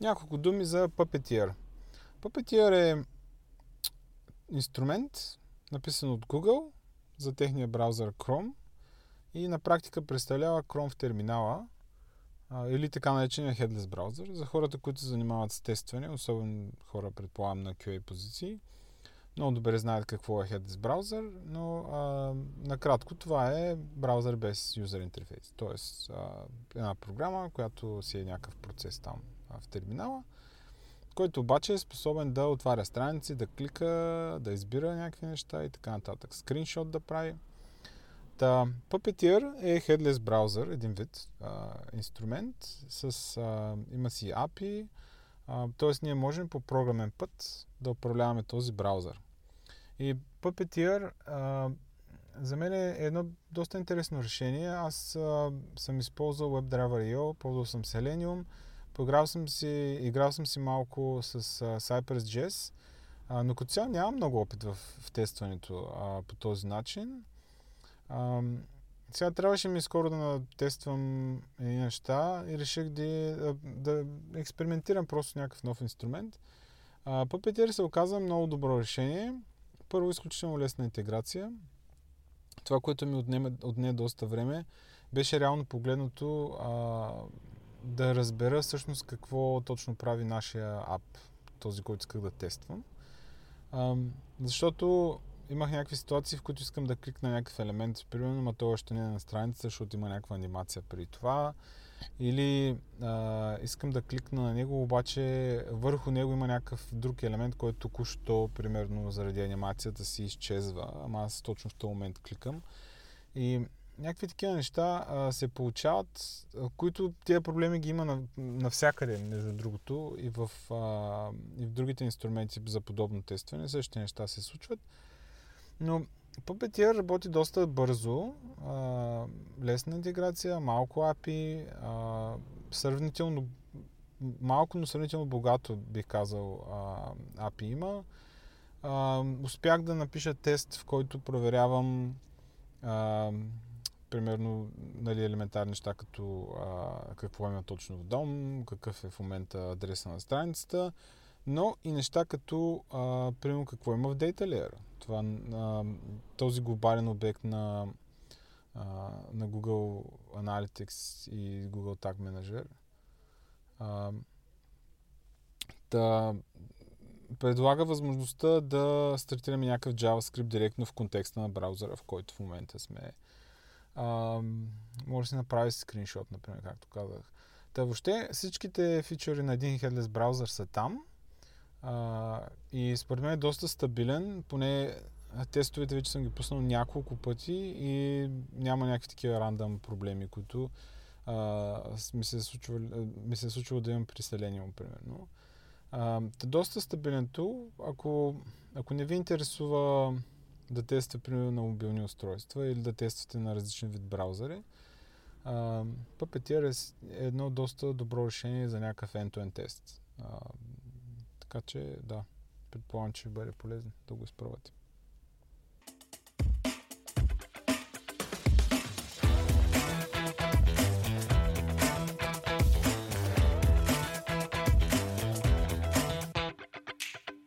Няколко думи за Puppeteer. Puppeteer е инструмент, написан от Google за техния браузър Chrome и на практика представлява Chrome в терминала а, или така наречения headless браузър. За хората, които се занимават с тестване, особено хора, предполагам, на QA позиции, много добре знаят какво е headless браузър, но а, накратко това е браузър без юзер интерфейс. Тоест а, една програма, която си е някакъв процес там в терминала, който обаче е способен да отваря страници, да клика, да избира някакви неща и така нататък. Скриншот да прави. Та, Puppeteer е headless браузър, един вид а, инструмент, с, а, има си API, т.е. ние можем по програмен път да управляваме този браузър. И Puppeteer а, за мен е едно доста интересно решение. Аз а, съм използвал WebDriver.io, ползвал съм Selenium, поиграл съм си, играл съм си малко с а, Cypress.js, а, но като цяло нямам много опит в, в тестването а, по този начин. А, сега трябваше ми скоро да тествам едни неща и реших да, да, да експериментирам просто някакъв нов инструмент. А, Puppeteer се оказа много добро решение. Първо, изключително лесна интеграция. Това, което ми отне, отне доста време, беше реално погледното а, да разбера всъщност какво точно прави нашия ап, този, който исках да тествам. А, защото имах някакви ситуации, в които искам да кликна някакъв елемент, примерно, но той още не е на страница, защото има някаква анимация при това. Или а, искам да кликна на него, обаче върху него има някакъв друг елемент, който току-що, примерно, заради анимацията си изчезва. Ама аз точно в този момент кликам. И някакви такива неща а, се получават, а, които тия проблеми ги има навсякъде, между другото, и в, а, и в другите инструменти за подобно тестване. Същите неща се случват. Но Puppeteer работи доста бързо, а, лесна интеграция, малко API, а, сравнително малко, но сравнително богато, бих казал, а, API има. А, успях да напиша тест, в който проверявам а, примерно нали, елементарни неща, като а, какво има точно в дом, какъв е в момента адреса на страницата, но и неща като, а, примерно, какво има в Data Layer. Това, а, този глобален обект на, а, на Google Analytics и Google Tag Manager. А, да предлага възможността да стартираме някакъв JavaScript директно в контекста на браузъра, в който в момента сме. А, може да се направи скриншот, например, както казах. Та въобще всичките фичъри на един headless браузър са там а, и според мен е доста стабилен, поне тестовете вече съм ги пуснал няколко пъти и няма някакви такива рандъм проблеми, които а, ми, се е случва, ми се е случвало да имам Selenium, примерно. А, доста стабилен тул. Ако, ако не ви интересува да тествате, примерно, на мобилни устройства или да тествате на различен вид браузъри, а, Puppeteer е едно доста добро решение за някакъв end-to-end тест. А, така че, да, предполагам, че ще бъде полезно да го изпробвате.